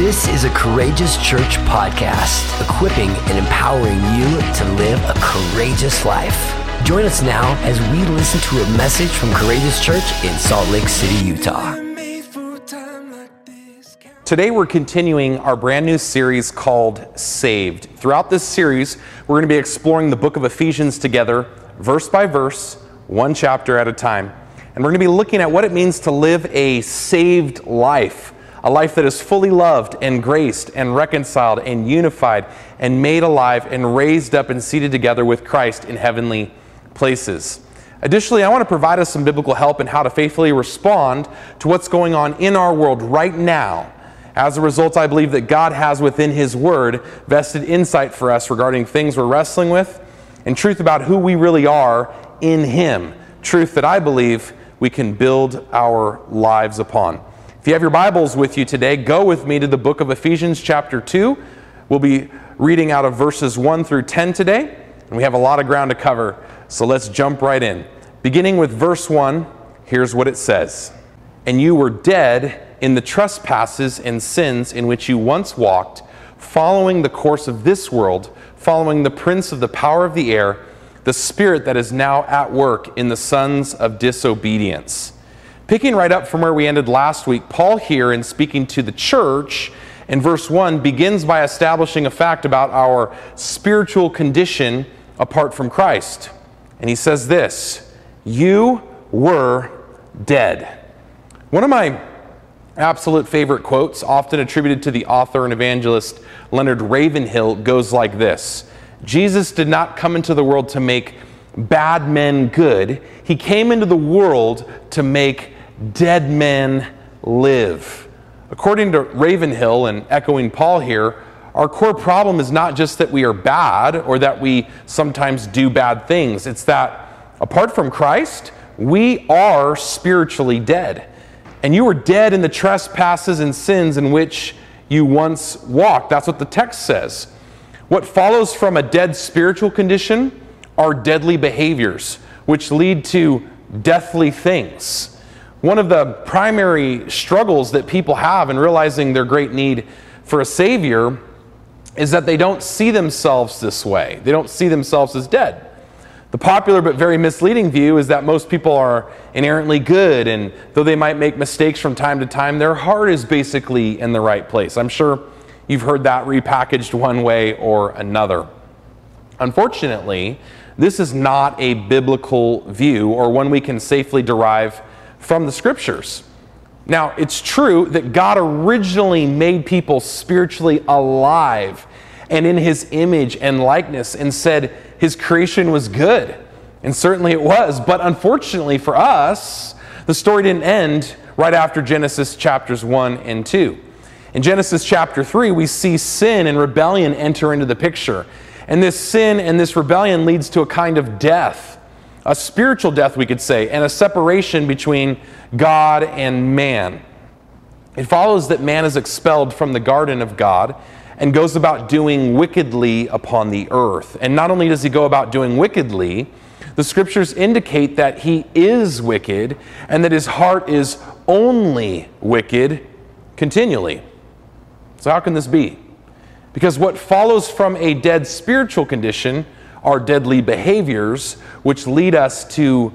This is a Courageous Church podcast, equipping and empowering you to live a courageous life. Join us now as we listen to a message from Courageous Church in Salt Lake City, Utah. Today, we're continuing our brand new series called Saved. Throughout this series, we're going to be exploring the book of Ephesians together, verse by verse, one chapter at a time. And we're going to be looking at what it means to live a saved life a life that is fully loved and graced and reconciled and unified and made alive and raised up and seated together with Christ in heavenly places. Additionally, I want to provide us some biblical help in how to faithfully respond to what's going on in our world right now. As a result, I believe that God has within His Word vested insight for us regarding things we're wrestling with and truth about who we really are in Him. Truth that I believe we can build our lives upon. If you have your Bibles with you today, go with me to the book of Ephesians, chapter 2. We'll be reading out of verses 1 through 10 today, and we have a lot of ground to cover, so let's jump right in. Beginning with verse 1, here's what it says And you were dead in the trespasses and sins in which you once walked, following the course of this world, following the prince of the power of the air, the spirit that is now at work in the sons of disobedience Picking right up from where we ended last week, Paul here, in speaking to the church, in verse 1, begins by establishing a fact about our spiritual condition apart from Christ. And he says this You were dead. One of my absolute favorite quotes, often attributed to the author and evangelist Leonard Ravenhill, goes like this Jesus did not come into the world to make bad men good, he came into the world to make dead men live. According to Ravenhill and echoing Paul here, our core problem is not just that we are bad or that we sometimes do bad things. It's that apart from Christ, we are spiritually dead. And you were dead in the trespasses and sins in which you once walked. That's what the text says. What follows from a dead spiritual condition are deadly behaviors, which lead to deathly things. One of the primary struggles that people have in realizing their great need for a Savior is that they don't see themselves this way. They don't see themselves as dead. The popular but very misleading view is that most people are inherently good, and though they might make mistakes from time to time, their heart is basically in the right place. I'm sure you've heard that repackaged one way or another. Unfortunately, this is not a biblical view or one we can safely derive from the scriptures. Now, it's true that God originally made people spiritually alive and in his image and likeness and said his creation was good. And certainly it was. But unfortunately for us, the story didn't end right after Genesis chapters 1 and 2. In Genesis chapter 3, we see sin and rebellion enter into the picture. And this sin and this rebellion leads to a kind of death a spiritual death, we could say, and a separation between God and man. It follows that man is expelled from the garden of God and goes about doing wickedly upon the earth. And not only does he go about doing wickedly, the scriptures indicate that he is wicked and that his heart is only wicked continually. So, how can this be? Because what follows from a dead spiritual condition are deadly behaviors which lead us to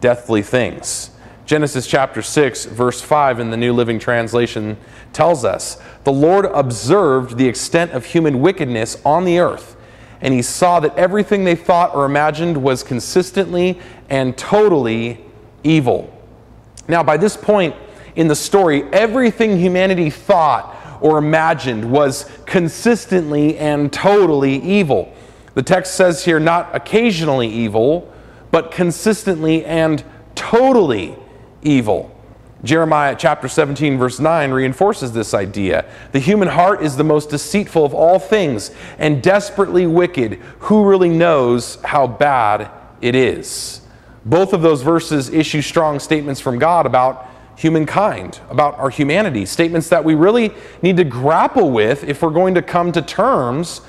deathly things. Genesis chapter 6, verse 5 in the New Living Translation tells us The Lord observed the extent of human wickedness on the earth, and he saw that everything they thought or imagined was consistently and totally evil. Now, by this point in the story, everything humanity thought or imagined was consistently and totally evil. The text says here not occasionally evil, but consistently and totally evil. Jeremiah chapter 17, verse 9 reinforces this idea. The human heart is the most deceitful of all things and desperately wicked. Who really knows how bad it is? Both of those verses issue strong statements from God about humankind, about our humanity, statements that we really need to grapple with if we're going to come to terms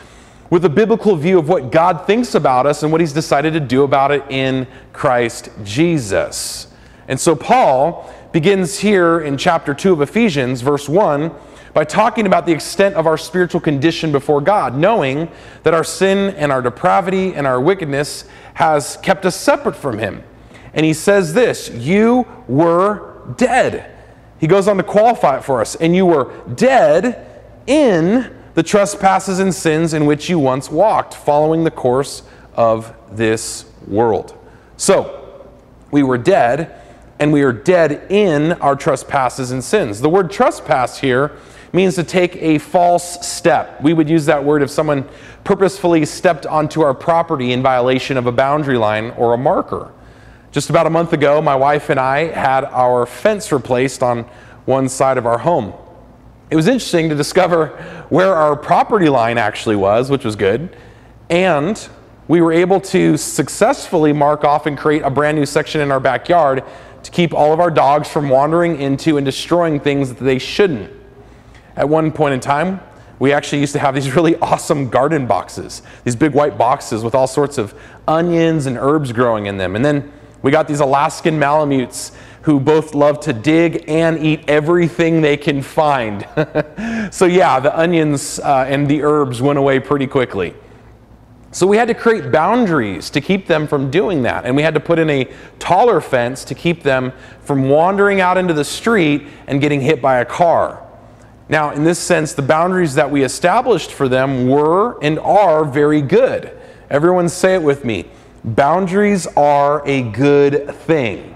with a biblical view of what God thinks about us and what He's decided to do about it in Christ Jesus. And so Paul begins here in chapter 2 of Ephesians, verse 1, by talking about the extent of our spiritual condition before God, knowing that our sin and our depravity and our wickedness has kept us separate from Him. And he says this You were dead. He goes on to qualify it for us. And you were dead in the trespasses and sins in which you once walked, following the course of this world. So, we were dead, and we are dead in our trespasses and sins. The word trespass here means to take a false step. We would use that word if someone purposefully stepped onto our property in violation of a boundary line or a marker. Just about a month ago, my wife and I had our fence replaced on one side of our home. It was interesting to discover where our property line actually was, which was good, and we were able to successfully mark off and create a brand new section in our backyard to keep all of our dogs from wandering into and destroying things that they shouldn't. At one point in time, we actually used to have these really awesome garden boxes, these big white boxes with all sorts of onions and herbs growing in them. And then we got these Alaskan Malamutes who both love to dig and eat everything they can find. so, yeah, the onions uh, and the herbs went away pretty quickly. So, we had to create boundaries to keep them from doing that. And we had to put in a taller fence to keep them from wandering out into the street and getting hit by a car. Now, in this sense, the boundaries that we established for them were and are very good. Everyone say it with me Boundaries are a good thing.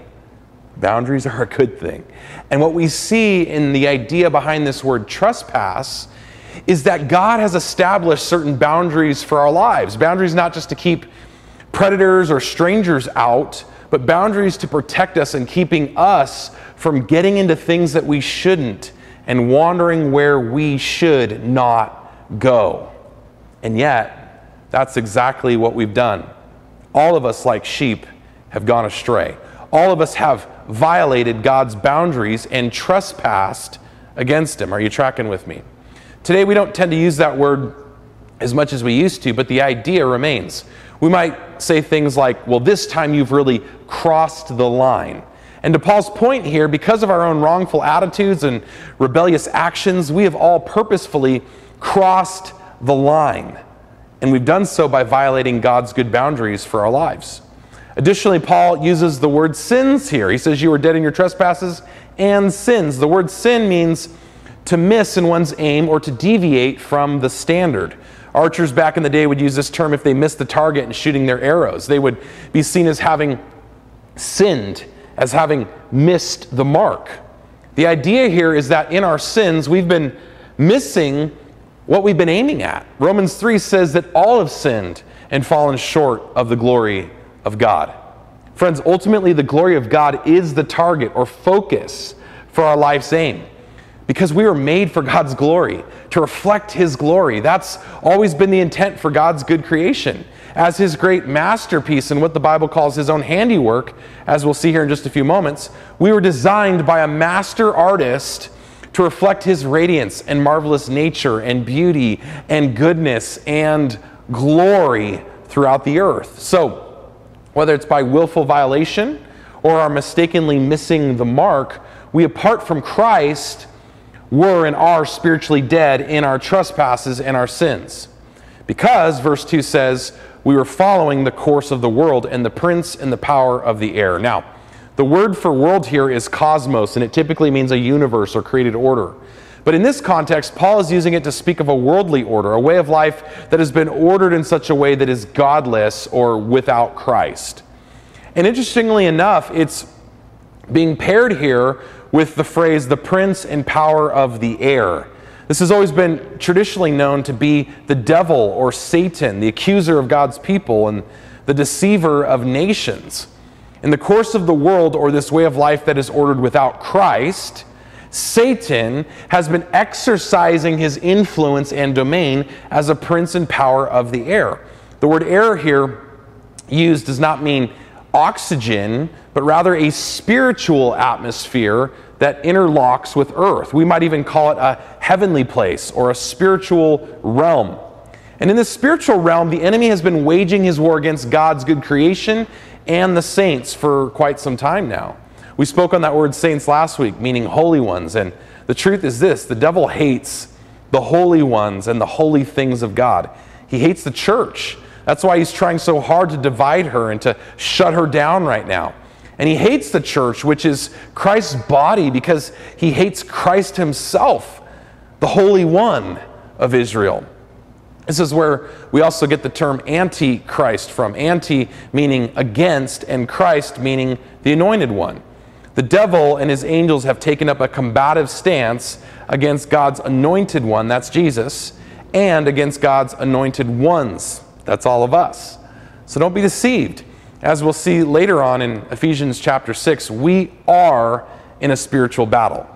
Boundaries are a good thing. And what we see in the idea behind this word trespass is that God has established certain boundaries for our lives. Boundaries not just to keep predators or strangers out, but boundaries to protect us and keeping us from getting into things that we shouldn't and wandering where we should not go. And yet, that's exactly what we've done. All of us, like sheep, have gone astray. All of us have violated God's boundaries and trespassed against Him. Are you tracking with me? Today, we don't tend to use that word as much as we used to, but the idea remains. We might say things like, well, this time you've really crossed the line. And to Paul's point here, because of our own wrongful attitudes and rebellious actions, we have all purposefully crossed the line and we've done so by violating God's good boundaries for our lives. Additionally, Paul uses the word sins here. He says, You are dead in your trespasses and sins. The word sin means to miss in one's aim or to deviate from the standard. Archers back in the day would use this term if they missed the target in shooting their arrows. They would be seen as having sinned, as having missed the mark. The idea here is that in our sins, we've been missing what we've been aiming at. Romans 3 says that all have sinned and fallen short of the glory of God. Friends, ultimately, the glory of God is the target or focus for our life's aim because we were made for God's glory, to reflect His glory. That's always been the intent for God's good creation. As His great masterpiece and what the Bible calls His own handiwork, as we'll see here in just a few moments, we were designed by a master artist to reflect his radiance and marvelous nature and beauty and goodness and glory throughout the earth. So, whether it's by willful violation or are mistakenly missing the mark, we, apart from Christ, were and are spiritually dead in our trespasses and our sins. Because, verse 2 says, we were following the course of the world and the prince and the power of the air. Now, the word for world here is cosmos, and it typically means a universe or created order. But in this context, Paul is using it to speak of a worldly order, a way of life that has been ordered in such a way that is godless or without Christ. And interestingly enough, it's being paired here with the phrase the prince and power of the air. This has always been traditionally known to be the devil or Satan, the accuser of God's people and the deceiver of nations. In the course of the world, or this way of life that is ordered without Christ, Satan has been exercising his influence and domain as a prince and power of the air. The word air here used does not mean oxygen, but rather a spiritual atmosphere that interlocks with earth. We might even call it a heavenly place or a spiritual realm. And in the spiritual realm, the enemy has been waging his war against God's good creation and the saints for quite some time now. We spoke on that word saints last week, meaning holy ones, and The truth is this the devil hates the holy ones and the holy things of God. He hates the church. That's why he's trying so hard to divide her and to shut her down right now. And he hates the church, which is Christ's body, because he hates Christ himself, the Holy One of Israel. This is where we also get the term antichrist from. Anti meaning against, and Christ meaning the anointed one. The devil and his angels have taken up a combative stance against God's anointed one, that's Jesus, and against God's anointed ones, that's all of us. So don't be deceived. As we'll see later on in Ephesians chapter 6, we are in a spiritual battle.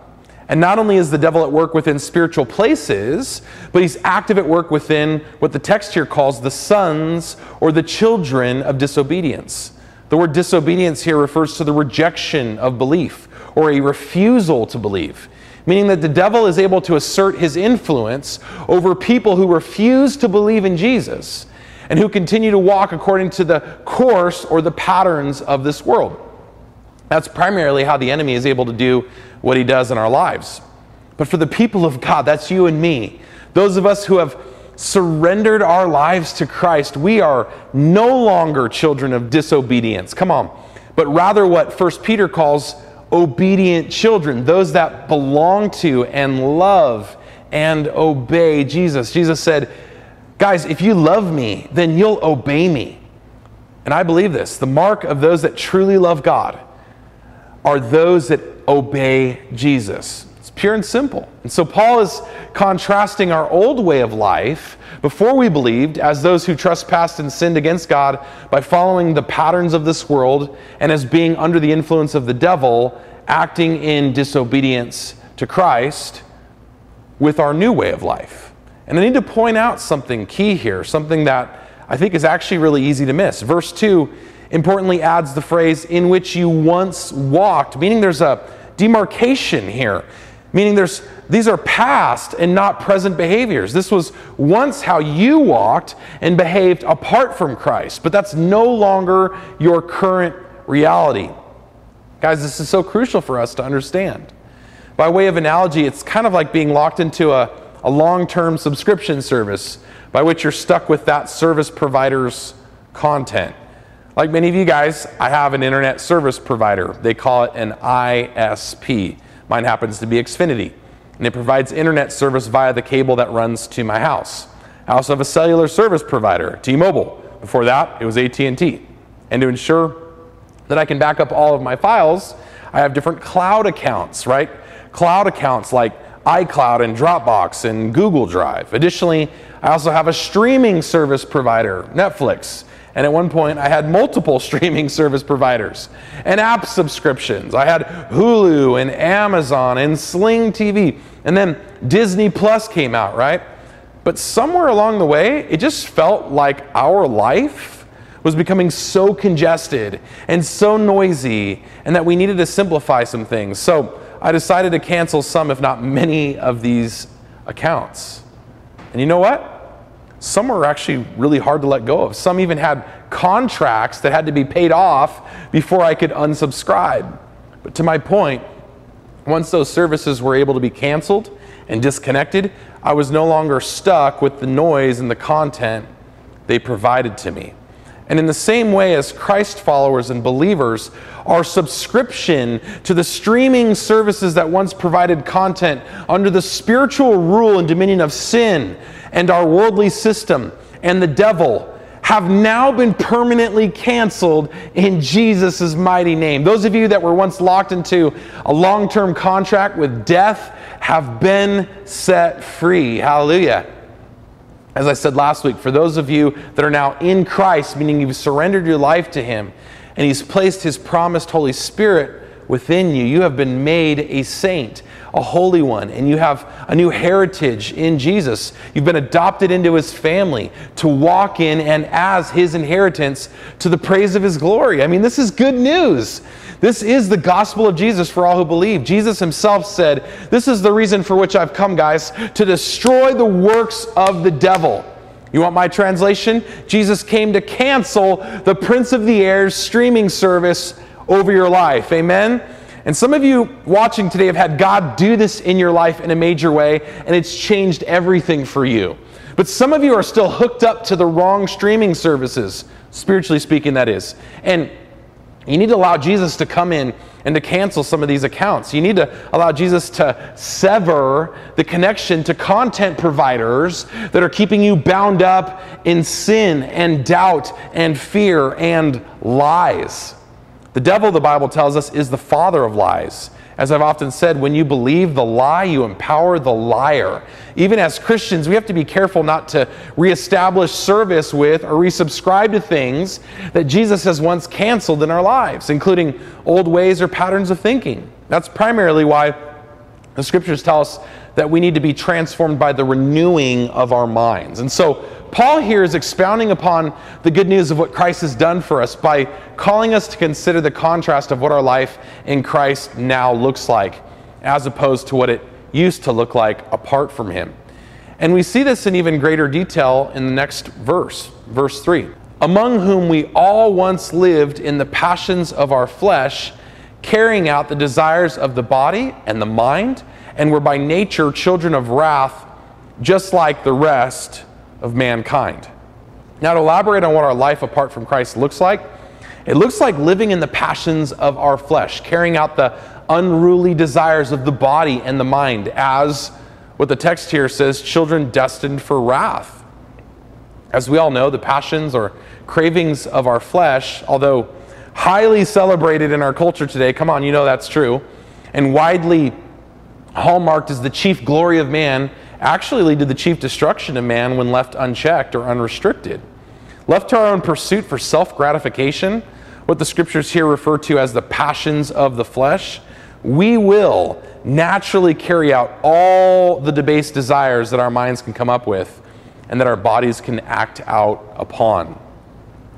And not only is the devil at work within spiritual places, but he's active at work within what the text here calls the sons or the children of disobedience. The word disobedience here refers to the rejection of belief or a refusal to believe, meaning that the devil is able to assert his influence over people who refuse to believe in Jesus and who continue to walk according to the course or the patterns of this world. That's primarily how the enemy is able to do what he does in our lives. But for the people of God, that's you and me, those of us who have surrendered our lives to Christ, we are no longer children of disobedience. Come on. But rather what First Peter calls obedient children, those that belong to and love and obey Jesus. Jesus said, Guys, if you love me, then you'll obey me. And I believe this. The mark of those that truly love God are those that obey Jesus pure and simple. And so Paul is contrasting our old way of life before we believed as those who trespassed and sinned against God by following the patterns of this world and as being under the influence of the devil, acting in disobedience to Christ with our new way of life. And I need to point out something key here, something that I think is actually really easy to miss. Verse 2 importantly adds the phrase, in which you once walked, meaning there's a demarcation here meaning there's these are past and not present behaviors. This was once how you walked and behaved apart from Christ, but that's no longer your current reality. Guys, this is so crucial for us to understand. By way of analogy, it's kind of like being locked into a, a long term subscription service by which you're stuck with that service provider's content. Like many of you guys, I have an internet service provider. They call it an ISP. Mine happens to be Xfinity, and it provides internet service via the cable that runs to my house. I also have a cellular service provider, T-Mobile. Before that, it was AT&T. And to ensure that I can back up all of my files, I have different cloud accounts, right? Cloud accounts like iCloud and Dropbox and Google Drive. Additionally, I also have a streaming service provider, Netflix. And at one point, I had multiple streaming service providers and app subscriptions. I had Hulu and Amazon and Sling TV. And then Disney Plus came out, right? But somewhere along the way, it just felt like our life was becoming so congested and so noisy, and that we needed to simplify some things. So I decided to cancel some, if not many, of these accounts. And you know what? Some were actually really hard to let go of. Some even had contracts that had to be paid off before I could unsubscribe. But to my point, once those services were able to be canceled and disconnected, I was no longer stuck with the noise and the content they provided to me. And in the same way as Christ followers and believers, our subscription to the streaming services that once provided content under the spiritual rule and dominion of sin and our worldly system and the devil have now been permanently canceled in Jesus' mighty name. Those of you that were once locked into a long term contract with death have been set free. Hallelujah. As I said last week, for those of you that are now in Christ, meaning you've surrendered your life to Him, and He's placed His promised Holy Spirit within you, you have been made a saint, a holy one, and you have a new heritage in Jesus. You've been adopted into His family to walk in and as His inheritance to the praise of His glory. I mean, this is good news. This is the gospel of Jesus for all who believe. Jesus himself said, This is the reason for which I've come, guys, to destroy the works of the devil. You want my translation? Jesus came to cancel the Prince of the Air's streaming service over your life. Amen? And some of you watching today have had God do this in your life in a major way, and it's changed everything for you. But some of you are still hooked up to the wrong streaming services, spiritually speaking, that is. And you need to allow Jesus to come in and to cancel some of these accounts. You need to allow Jesus to sever the connection to content providers that are keeping you bound up in sin and doubt and fear and lies. The devil, the Bible tells us, is the father of lies. As I've often said, when you believe the lie, you empower the liar. Even as Christians, we have to be careful not to reestablish service with or resubscribe to things that Jesus has once canceled in our lives, including old ways or patterns of thinking. That's primarily why the scriptures tell us that we need to be transformed by the renewing of our minds. And so, Paul here is expounding upon the good news of what Christ has done for us by calling us to consider the contrast of what our life in Christ now looks like, as opposed to what it used to look like apart from Him. And we see this in even greater detail in the next verse, verse 3. Among whom we all once lived in the passions of our flesh, carrying out the desires of the body and the mind, and were by nature children of wrath, just like the rest of mankind. Now, to elaborate on what our life apart from Christ looks like, it looks like living in the passions of our flesh, carrying out the unruly desires of the body and the mind, as what the text here says children destined for wrath. As we all know, the passions or cravings of our flesh, although highly celebrated in our culture today, come on, you know that's true, and widely hallmarked as the chief glory of man, actually lead to the chief destruction of man when left unchecked or unrestricted. Left to our own pursuit for self gratification, what the scriptures here refer to as the passions of the flesh, we will naturally carry out all the debased desires that our minds can come up with and that our bodies can act out upon.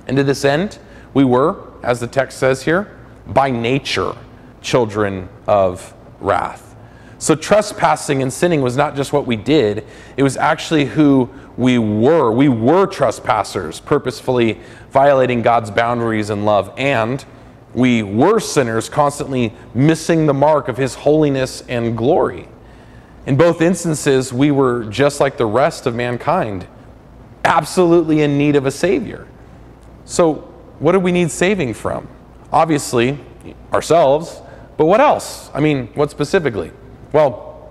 And to this end, we were, as the text says here, by nature children of wrath. So trespassing and sinning was not just what we did, it was actually who we were. We were trespassers, purposefully violating God's boundaries and love, and we were sinners, constantly missing the mark of His holiness and glory. In both instances, we were just like the rest of mankind, absolutely in need of a Savior. So, what do we need saving from? Obviously, ourselves, but what else? I mean, what specifically? Well,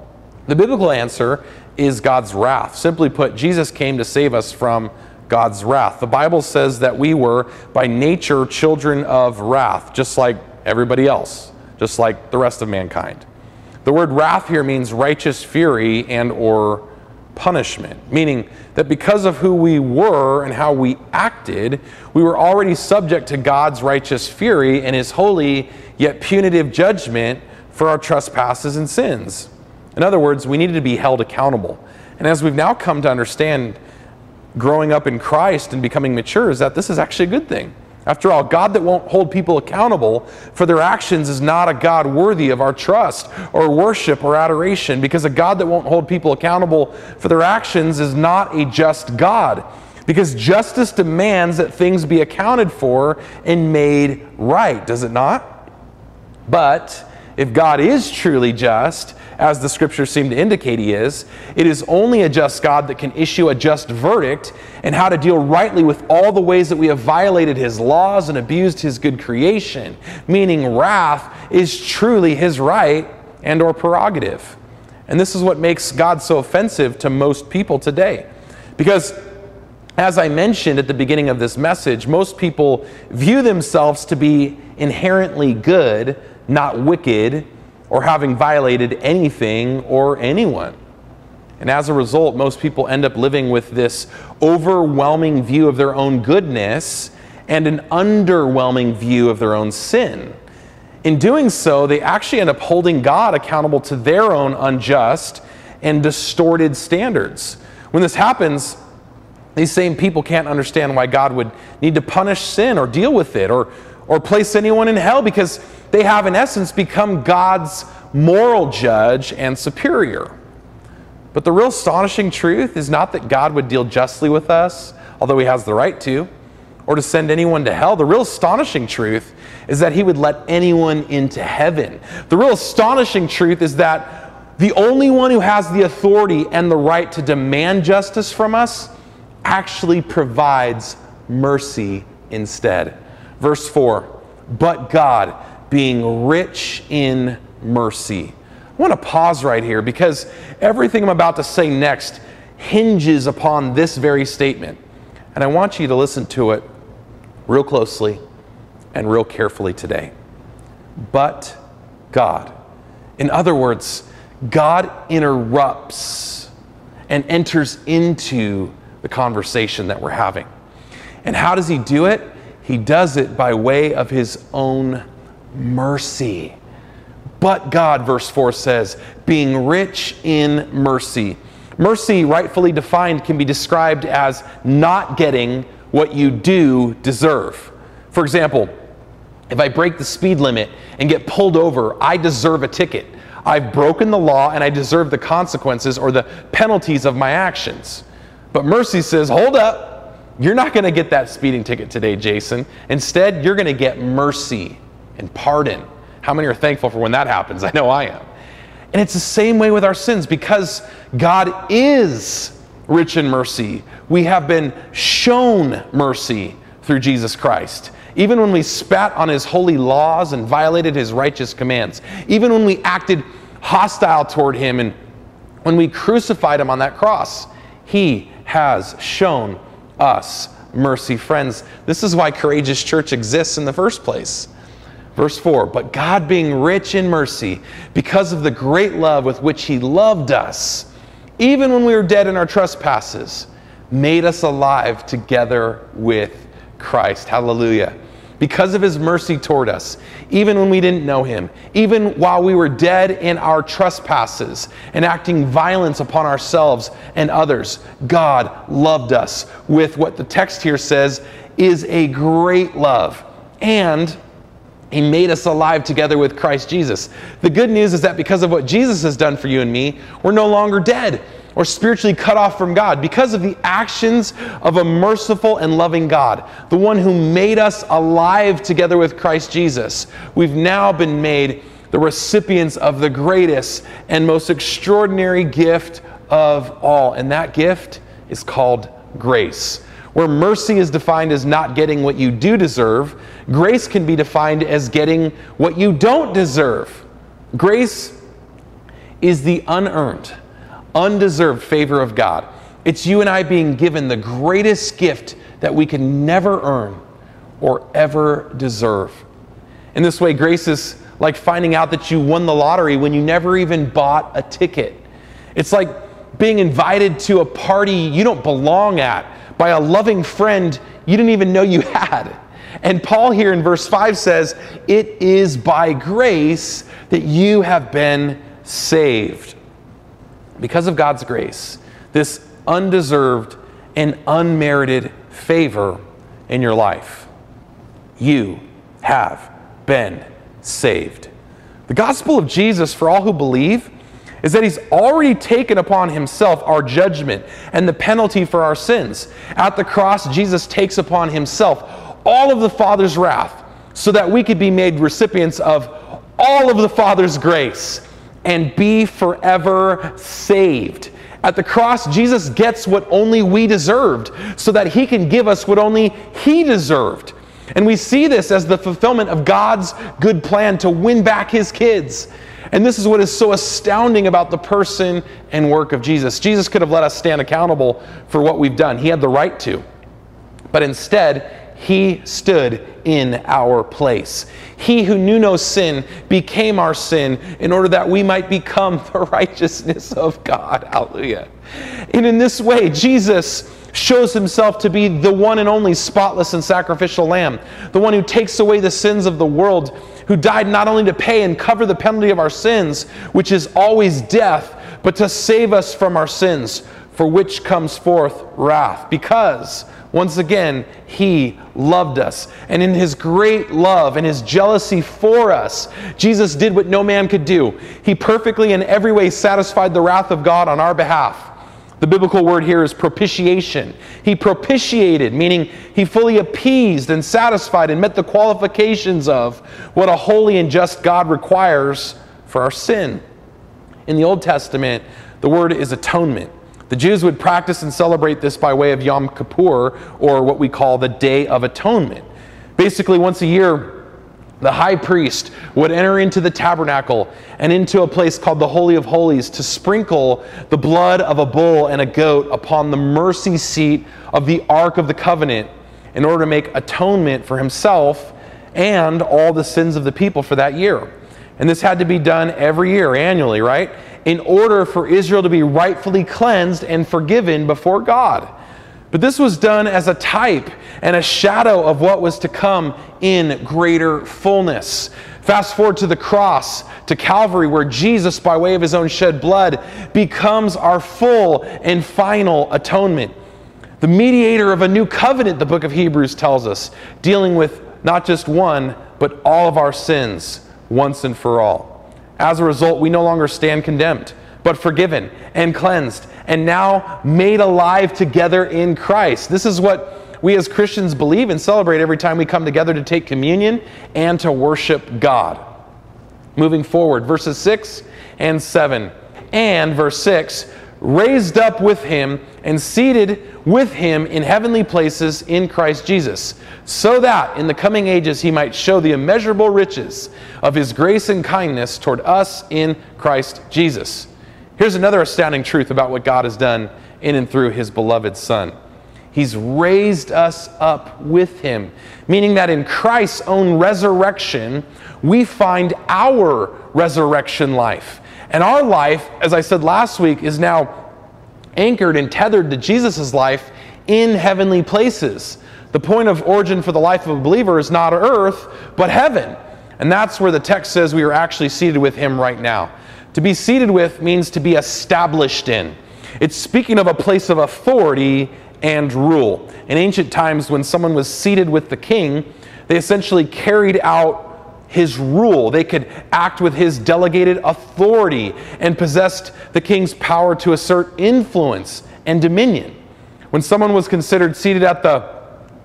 the biblical answer is God's wrath. Simply put, Jesus came to save us from God's wrath. The Bible says that we were by nature children of wrath, just like everybody else, just like the rest of mankind. The word wrath here means righteous fury and or punishment, meaning that because of who we were and how we acted, we were already subject to God's righteous fury and his holy yet punitive judgment for our trespasses and sins. In other words, we needed to be held accountable. And as we've now come to understand, growing up in Christ and becoming mature, is that this is actually a good thing. After all, God that won't hold people accountable for their actions is not a God worthy of our trust or worship or adoration, because a God that won't hold people accountable for their actions is not a just God. Because justice demands that things be accounted for and made right, does it not? But if God is truly just, as the scriptures seem to indicate he is, it is only a just God that can issue a just verdict and how to deal rightly with all the ways that we have violated his laws and abused his good creation, meaning wrath is truly his right and or prerogative. And this is what makes God so offensive to most people today. Because as I mentioned at the beginning of this message, most people view themselves to be inherently good not wicked, or having violated anything or anyone. And as a result, most people end up living with this overwhelming view of their own goodness and an underwhelming view of their own sin. In doing so, they actually end up holding God accountable to their own unjust and distorted standards. When this happens, these same people can't understand why God would need to punish sin or deal with it or, or place anyone in hell because they have, in essence, become God's moral judge and superior. But the real astonishing truth is not that God would deal justly with us, although he has the right to, or to send anyone to hell. The real astonishing truth is that he would let anyone into heaven. The real astonishing truth is that the only one who has the authority and the right to demand justice from us actually provides mercy instead. Verse 4 But God, being rich in mercy. I want to pause right here because everything I'm about to say next hinges upon this very statement. And I want you to listen to it real closely and real carefully today. But God. In other words, God interrupts and enters into the conversation that we're having. And how does He do it? He does it by way of His own mercy. But God, verse 4 says, being rich in mercy. Mercy, rightfully defined, can be described as not getting what you do deserve. For example, if I break the speed limit and get pulled over, I deserve a ticket. I've broken the law and I deserve the consequences or the penalties of my actions. But mercy says, hold up. You're not going to get that speeding ticket today, Jason. Instead, you're going to get mercy and pardon. How many are thankful for when that happens? I know I am. And it's the same way with our sins because God is rich in mercy. We have been shown mercy through Jesus Christ. Even when we spat on his holy laws and violated his righteous commands, even when we acted hostile toward him and when we crucified him on that cross, he has shown us mercy. Friends, this is why Courageous Church exists in the first place. Verse 4 But God, being rich in mercy, because of the great love with which He loved us, even when we were dead in our trespasses, made us alive together with Christ. Hallelujah. Because of His mercy toward us, even when we didn't know Him, even while we were dead in our trespasses and acting violence upon ourselves and others, God loved us with what the text here says is a great love. And he made us alive together with Christ Jesus. The good news is that because of what Jesus has done for you and me, we're no longer dead or spiritually cut off from God because of the actions of a merciful and loving God, the one who made us alive together with Christ Jesus. We've now been made the recipients of the greatest and most extraordinary gift of all, and that gift is called grace. Where mercy is defined as not getting what you do deserve, grace can be defined as getting what you don't deserve. Grace is the unearned, undeserved favor of God. It's you and I being given the greatest gift that we can never earn or ever deserve. In this way, grace is like finding out that you won the lottery when you never even bought a ticket. It's like being invited to a party you don't belong at by a loving friend you didn't even know you had. And Paul here in verse 5 says, It is by grace that you have been saved. Because of God's grace, this undeserved and unmerited favor in your life, you have been saved. The gospel of Jesus for all who believe is that he's already taken upon himself our judgment and the penalty for our sins. At the cross, Jesus takes upon himself all of the Father's wrath so that we could be made recipients of all of the Father's grace and be forever saved. At the cross, Jesus gets what only we deserved so that he can give us what only he deserved. And we see this as the fulfillment of God's good plan to win back his kids. And this is what is so astounding about the person and work of Jesus. Jesus could have let us stand accountable for what we've done, he had the right to. But instead, he stood in our place. He who knew no sin became our sin in order that we might become the righteousness of God. Hallelujah. And in this way, Jesus shows himself to be the one and only spotless and sacrificial lamb, the one who takes away the sins of the world, who died not only to pay and cover the penalty of our sins, which is always death, but to save us from our sins, for which comes forth wrath. Because, once again, he loved us. And in his great love and his jealousy for us, Jesus did what no man could do. He perfectly in every way satisfied the wrath of God on our behalf The biblical word here is propitiation. He propitiated, meaning he fully appeased and satisfied and met the qualifications of what a holy and just God requires for our sin. In the Old Testament, the word is atonement. The Jews would practice and celebrate this by way of Yom Kippur, or what we call the Day of Atonement. Basically, once a year, the high priest would enter into the tabernacle and into a place called the Holy of Holies to sprinkle the blood of a bull and a goat upon the mercy seat of the Ark of the Covenant in order to make atonement for himself and all the sins of the people for that year. And this had to be done every year, annually, right? In order for Israel to be rightfully cleansed and forgiven before God. But this was done as a type and a shadow of what was to come in greater fullness. Fast forward to the cross, to Calvary, where Jesus, by way of his own shed blood, becomes our full and final atonement. The mediator of a new covenant, the book of Hebrews tells us, dealing with not just one, but all of our sins once and for all. As a result, we no longer stand condemned, but forgiven and cleansed and now made alive together in Christ. This is what we as Christians believe and celebrate every time we come together to take communion and to worship God. Moving forward, verses 6 and 7. And verse 6 raised up with him and seated with him in heavenly places in Christ Jesus, so that in the coming ages he might show the immeasurable riches of his grace and kindness toward us in Christ Jesus. Here's another astounding truth about what God has done in and through his beloved Son. He's raised us up with him, meaning that in Christ's own resurrection, we find our resurrection life. And our life, as I said last week, is now anchored and tethered to Jesus' life in heavenly places. The point of origin for the life of a believer is not earth, but heaven. And that's where the text says we are actually seated with him right now. To be seated with means to be established in. It's speaking of a place of authority and rule. In ancient times, when someone was seated with the king, they essentially carried out his rule. They could act with his delegated authority and possessed the king's power to assert influence and dominion. When someone was considered seated at the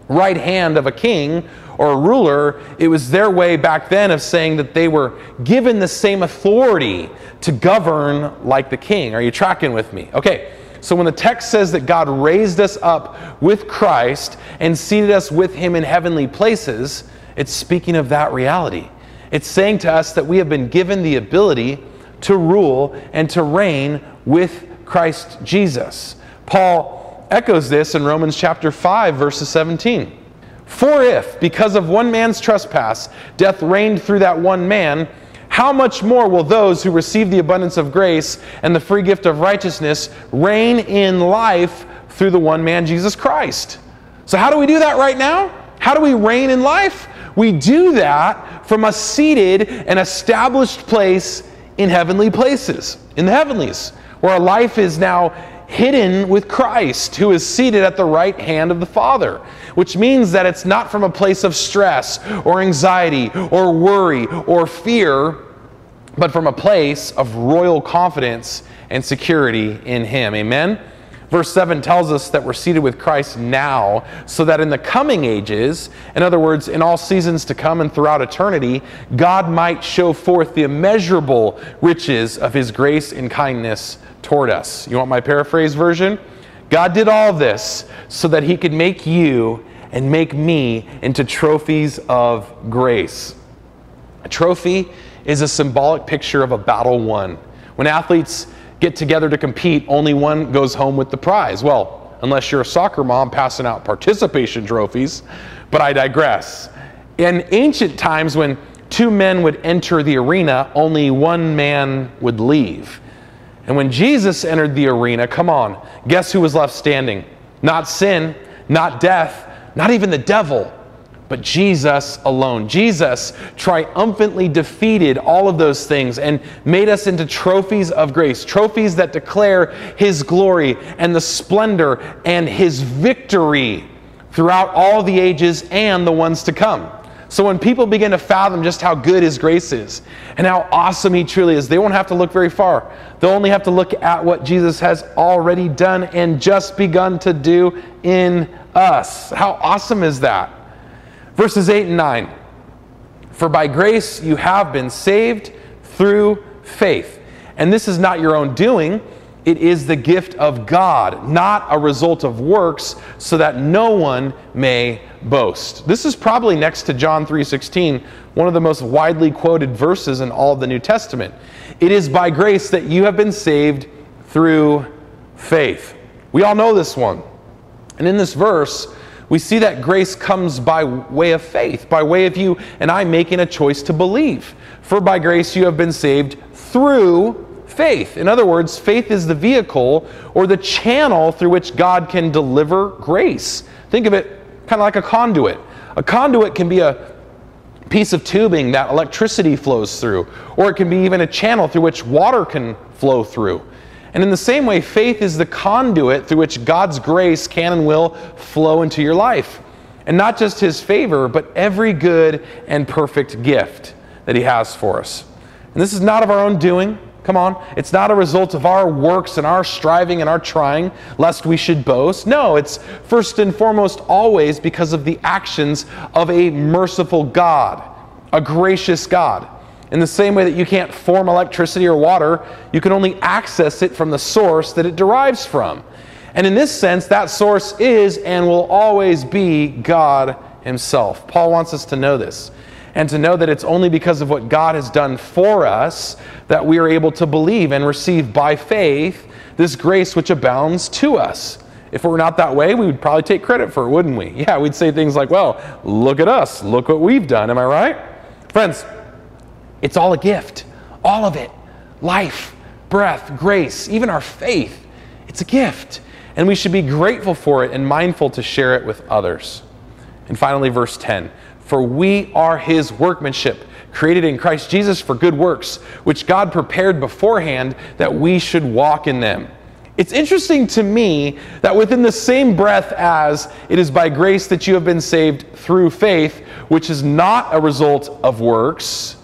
right hand of a king or a ruler, it was their way back then of saying that they were given the same authority to govern like the king. Are you tracking with me? Okay. So when the text says that God raised us up with Christ and seated us with him in heavenly places, it's speaking of that reality. It's saying to us that we have been given the ability to rule and to reign with Christ Jesus. Paul echoes this in Romans chapter 5 verses 17. For if, because of one man's trespass, death reigned through that one man, how much more will those who receive the abundance of grace and the free gift of righteousness reign in life through the one man, Jesus Christ? So, how do we do that right now? How do we reign in life? We do that from a seated and established place in heavenly places, in the heavenlies, where our life is now hidden with Christ, who is seated at the right hand of the Father, which means that it's not from a place of stress or anxiety or worry or fear, but from a place of royal confidence and security in Him. Amen? Verse 7 tells us that we're seated with Christ now, so that in the coming ages, in other words, in all seasons to come and throughout eternity, God might show forth the immeasurable riches of His grace and kindness toward us. You want my paraphrase version? God did all this so that He could make you and make me into trophies of grace. A trophy is a symbolic picture of a battle won. When athletes get together to compete, only one goes home with the prize. Well, unless you're a soccer mom passing out participation trophies, but I digress. In ancient times, when two men would enter the arena, only one man would leave. And when Jesus entered the arena, come on, guess who was left standing? Not sin, not death, not even the devil, but Jesus alone. Jesus triumphantly defeated all of those things and made us into trophies of grace, trophies that declare his glory and the splendor and his victory throughout all the ages and the ones to come. So when people begin to fathom just how good His grace is and how awesome He truly is, they won't have to look very far. They'll only have to look at what Jesus has already done and just begun to do in us. How awesome is that? Verses 8 and 9. For by grace you have been saved through faith. And this is not your own doing it is the gift of God, not a result of works, so that no one may boast. This is probably next to John 3:16, one of the most widely quoted verses in all of the New Testament. It is by grace that you have been saved through faith. We all know this one. And in this verse, we see that grace comes by way of faith, by way of you and I making a choice to believe. For by grace you have been saved through faith. In other words, faith is the vehicle or the channel through which God can deliver grace. Think of it kind of like a conduit. A conduit can be a piece of tubing that electricity flows through, or it can be even a channel through which water can flow through. And in the same way, faith is the conduit through which God's grace can and will flow into your life. And not just His favor, but every good and perfect gift that He has for us. And this is not of our own doing. Come on. It's not a result of our works and our striving and our trying, lest we should boast. No, it's first and foremost always because of the actions of a merciful God, a gracious God. In the same way that you can't form electricity or water, you can only access it from the source that it derives from. And in this sense, that source is and will always be God Himself. Paul wants us to know this and to know that it's only because of what God has done for us that we are able to believe and receive by faith this grace which abounds to us. If it were not that way, we would probably take credit for it, wouldn't we? Yeah, we'd say things like, well, look at us, look what we've done. Am I right? Friends, it's all a gift. All of it. Life, breath, grace, even our faith. It's a gift. And we should be grateful for it and mindful to share it with others. And finally, verse 10 for we are his workmanship, created in Christ Jesus for good works, which God prepared beforehand that we should walk in them. It's interesting to me that within the same breath as it is by grace that you have been saved through faith, which is not a result of works,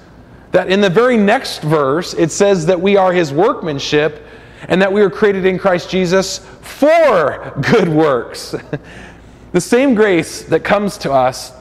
that in the very next verse it says that we are his workmanship and that we are created in Christ Jesus for good works. the same grace that comes to us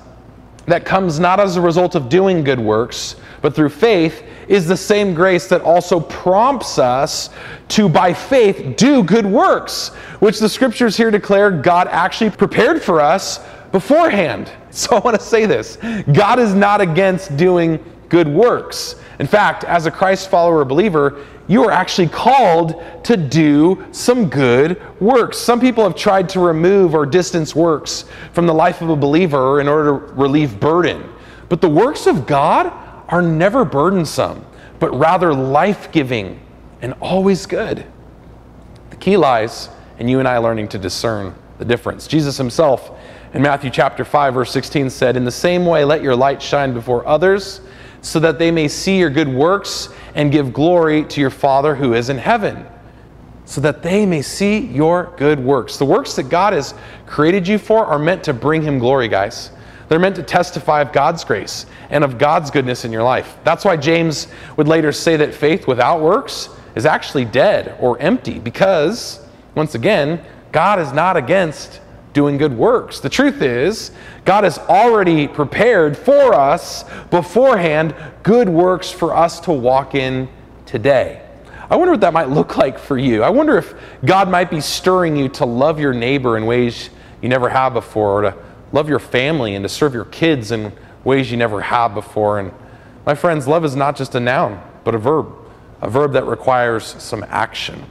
that comes not as a result of doing good works, but through faith, is the same grace that also prompts us to, by faith, do good works, which the scriptures here declare God actually prepared for us beforehand. So I want to say this God is not against doing good works. In fact, as a Christ follower believer, you are actually called to do some good works. Some people have tried to remove or distance works from the life of a believer in order to relieve burden. But the works of God are never burdensome, but rather life giving and always good. The key lies in you and I learning to discern the difference. Jesus himself in Matthew chapter 5 verse 16 said, "In the same way let your light shine before others, so that they may see your good works and give glory to your Father who is in heaven, so that they may see your good works. The works that God has created you for are meant to bring Him glory, guys. They're meant to testify of God's grace and of God's goodness in your life. That's why James would later say that faith without works is actually dead or empty, because, once again, God is not against doing good works. The truth is, God has already prepared for us beforehand good works for us to walk in today. I wonder what that might look like for you. I wonder if God might be stirring you to love your neighbor in ways you never have before, or to love your family and to serve your kids in ways you never have before. And my friends, love is not just a noun, but a verb, a verb that requires some action.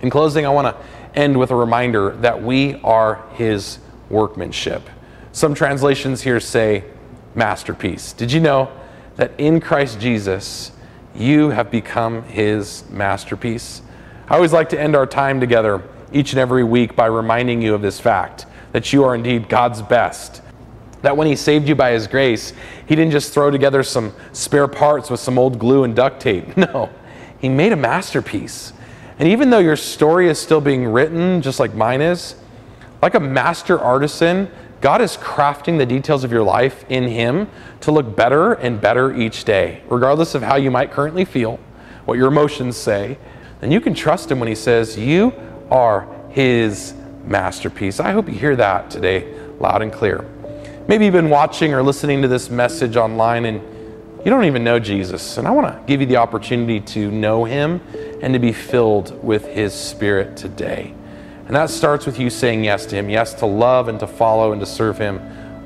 In closing, I want to end with a reminder that we are His workmanship. Some translations here say masterpiece. Did you know that in Christ Jesus, you have become His masterpiece? I always like to end our time together each and every week by reminding you of this fact that you are indeed God's best. That when He saved you by His grace, He didn't just throw together some spare parts with some old glue and duct tape. No, He made a masterpiece. And even though your story is still being written, just like mine is, like a master artisan, God is crafting the details of your life in Him to look better and better each day, regardless of how you might currently feel, what your emotions say. Then you can trust Him when He says, You are His masterpiece. I hope you hear that today loud and clear. Maybe you've been watching or listening to this message online and you don't even know Jesus. And I want to give you the opportunity to know Him and to be filled with His Spirit today. And that starts with you saying yes to Him, yes to love and to follow and to serve Him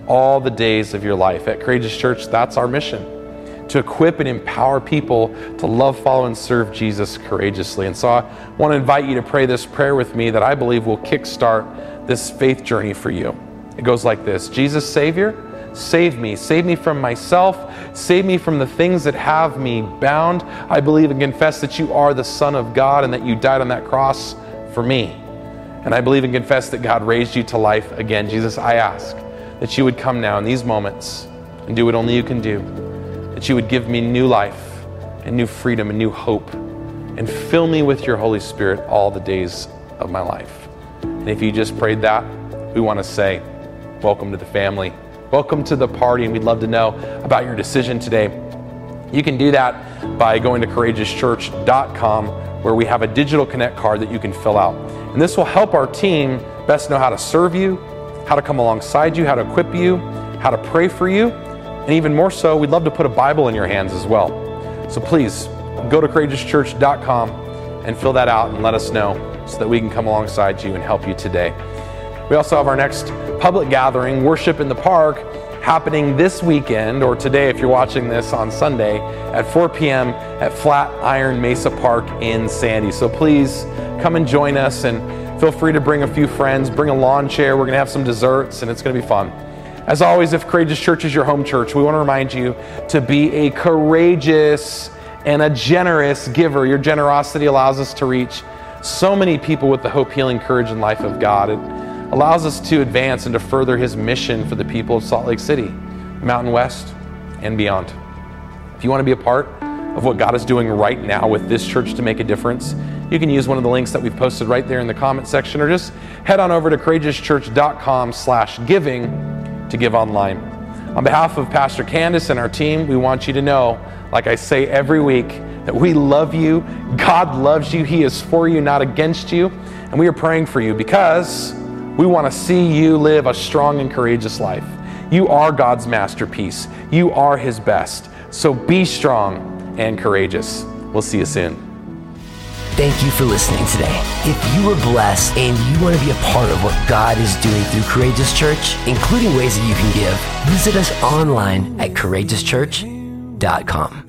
all the days of your life. At Courageous Church, that's our mission to equip and empower people to love, follow, and serve Jesus courageously. And so I want to invite you to pray this prayer with me that I believe will kickstart this faith journey for you. It goes like this Jesus, Savior, save me. Save me from myself. Save me from the things that have me bound. I believe and confess that you are the Son of God and that you died on that cross for me. And I believe and confess that God raised you to life again. Jesus, I ask that you would come now in these moments and do what only you can do, that you would give me new life and new freedom and new hope, and fill me with your Holy Spirit all the days of my life. And if you just prayed that, we want to say, Welcome to the family. Welcome to the party, and we'd love to know about your decision today. You can do that by going to courageouschurch.com, where we have a digital connect card that you can fill out. And this will help our team best know how to serve you, how to come alongside you, how to equip you, how to pray for you, and even more so, we'd love to put a Bible in your hands as well. So please go to courageouschurch.com and fill that out and let us know so that we can come alongside you and help you today. We also have our next public gathering, Worship in the Park, happening this weekend or today if you're watching this on Sunday at 4 p.m. at Flatiron Mesa Park in Sandy. So please come and join us and feel free to bring a few friends, bring a lawn chair. We're going to have some desserts and it's going to be fun. As always, if Courageous Church is your home church, we want to remind you to be a courageous and a generous giver. Your generosity allows us to reach so many people with the hope, healing, courage, and life of God. Allows us to advance and to further His mission for the people of Salt Lake City, Mountain West, and beyond. If you want to be a part of what God is doing right now with this church to make a difference, you can use one of the links that we've posted right there in the comment section or just head on over to courageouschurch.com slash giving to give online. On behalf of Pastor Candace and our team, we want you to know, like I say every week, that we love you. God loves you. He is for you, not against you. And we are praying for you because we want to see you live a strong and courageous life. You are God's masterpiece. You are His best. So be strong and courageous. We'll see you soon. Thank you for listening today. If you were blessed and you want to be a part of what God is doing through Courageous Church, including ways that you can give, visit us online at courageouschurch.com.